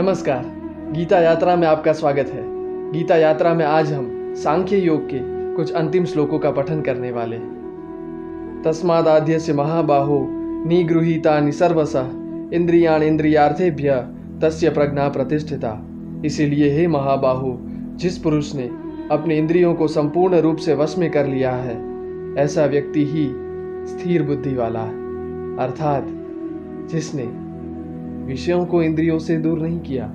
नमस्कार। गीता यात्रा में आपका स्वागत है। गीता यात्रा में आज हम सांख्य योग के कुछ अंतिम श्लोकों का पठन करने वाले तस्मादाध्य से महाबाहो, निगृहीता सर्वस इंद्रियाण इंद्रियार्थेभ्य तस्य प्रज्ञा प्रतिष्ठिता। इसीलिए हे महाबाहु, जिस पुरुष ने अपने इंद्रियों को संपूर्ण रूप से वश में कर लिया है, ऐसा व्यक्ति ही स्थिर बुद्धि वाला अर्थात जिसने विषयों को इंद्रियों से दूर नहीं किया।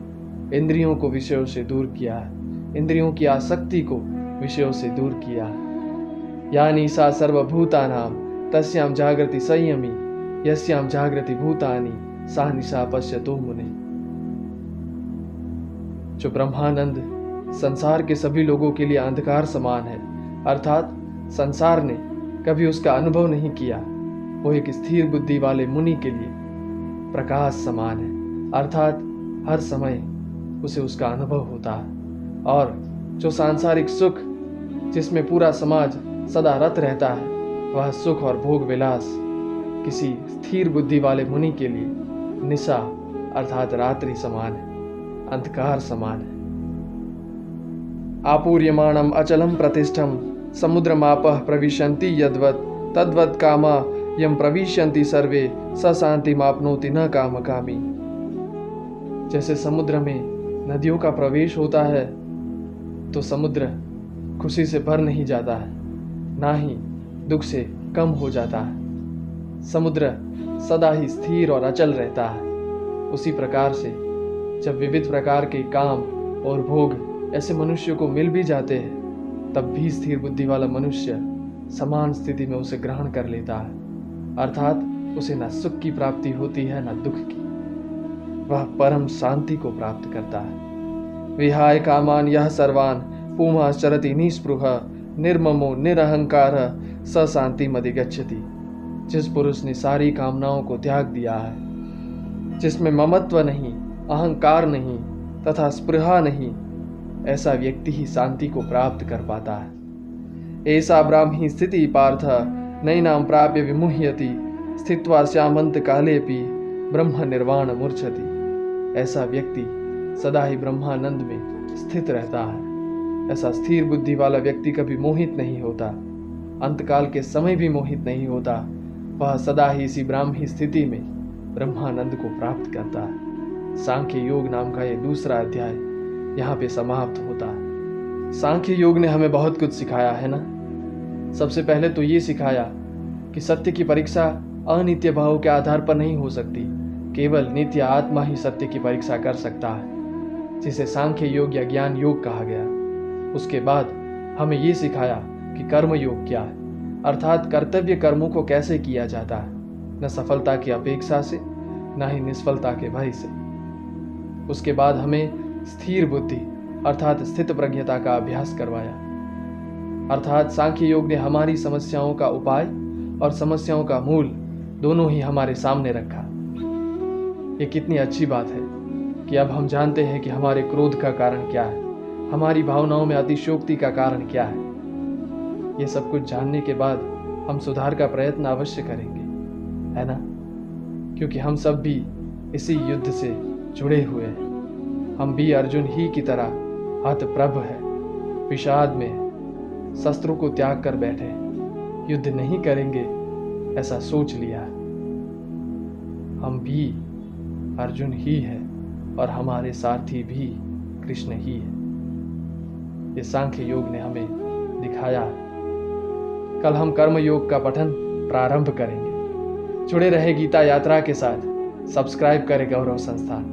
इंद्रियों को विषयों से दूर किया इंद्रियों की आसक्ति को विषयों से दूर किया यानी सा सर्वभूता नाम तस्याम जागृति संयमी यस्याम जागृति भूतानी, सा निशा पश्य तो मुने। जो ब्रह्मानंद संसार के सभी लोगों के लिए अंधकार समान है, अर्थात संसार ने कभी उसका अनुभव नहीं किया, वो एक स्थिर बुद्धि वाले मुनि के लिए प्रकाश समान है। अर्थात हर समय उसे उसका अनुभव होता है। और जो सांसारिक सुख जिसमें पूरा समाज सदा रत रहता है, वह सुख और भोग विलास किसी स्थिर बुद्धि वाले मुनि के लिए निशा अर्थात रात्रि समान है, अंधकार समान है। आपूर्यमाणम अचलम प्रतिष्ठम, समुद्रमाप प्रविशंति यदवत, तद्वत कामा यम प्रविशंति सर्वे, स शांति मापनोति न काम कामी जैसे समुद्र में नदियों का प्रवेश होता है तो समुद्र खुशी से भर नहीं जाता है, ना ही दुख से कम हो जाता है। समुद्र सदा ही स्थिर और अचल रहता है। उसी प्रकार से जब विविध प्रकार के काम और भोग ऐसे मनुष्य को मिल भी जाते हैं, तब भी स्थिर बुद्धि वाला मनुष्य समान स्थिति में उसे ग्रहण कर लेता है। अर्थात उसे न सुख की प्राप्ति होती है, न दुख की। वह परम शांति को प्राप्त करता है। विहाय कामान यह सर्वान, पुमा चरति निस्पृह, निर्ममो निरहंकार, स शांति मदिगछति जिस पुरुष ने सारी कामनाओं को त्याग दिया है, जिसमें ममत्व नहीं, अहंकार नहीं, तथा स्पृहा नहीं, ऐसा व्यक्ति ही शांति को प्राप्त कर पाता है। ऐसा ब्राह्मी स्थिति पार्थ नैनां प्राप्य विमुह्यति, स्थित्वा श्यामंत कालेपि ब्रह्म निर्वाण मूर्छति ऐसा व्यक्ति सदा ही ब्रह्मानंद में स्थित रहता है। ऐसा स्थिर बुद्धि वाला व्यक्ति कभी मोहित नहीं होता। अंतकाल के समय भी मोहित नहीं होता। वह सदा ही इसी ब्राह्मी स्थिति में ब्रह्मानंद को प्राप्त करता है। सांख्य योग नाम का ये दूसरा अध्याय यहाँ पे समाप्त होता है। सांख्य योग ने हमें बहुत कुछ सिखाया, है ना? सबसे पहले तो ये सिखाया कि सत्य की परीक्षा अनित्य भाव के आधार पर नहीं हो सकती। केवल नित्य आत्मा ही सत्य की परीक्षा कर सकता है, जिसे सांख्य योग या ज्ञान योग कहा गया। उसके बाद हमें ये सिखाया कि कर्म योग क्या है, अर्थात कर्तव्य कर्मों को कैसे किया जाता है, न सफलता की अपेक्षा से, न ही निष्फलता के भय से। उसके बाद हमें स्थिर बुद्धि, अर्थात स्थित प्रज्ञता का अभ्यास करवाया। अर्थात सांख्य योग ने हमारी समस्याओं का उपाय और समस्याओं का मूल दोनों ही हमारे सामने रखा। ये कितनी अच्छी बात है कि अब हम जानते हैं कि हमारे क्रोध का कारण क्या है, हमारी भावनाओं में अतिशोक्ति का कारण क्या है। ये सब कुछ जानने के बाद हम सुधार का प्रयत्न अवश्य करेंगे, है ना? क्योंकि हम सब भी इसी युद्ध से जुड़े हुए हैं। हम भी अर्जुन ही की तरह हतप्रभ है, विषाद में शस्त्रों को त्याग कर बैठे। युद्ध नहीं करेंगे, ऐसा सोच लिया। हम भी अर्जुन ही है और हमारे सारथी भी कृष्ण ही है। ये सांख्य योग ने हमें दिखाया। कल हम कर्म योग का पठन प्रारंभ करेंगे। जुड़े रहे गीता यात्रा के साथ। सब्सक्राइब करें गौरव संस्थान।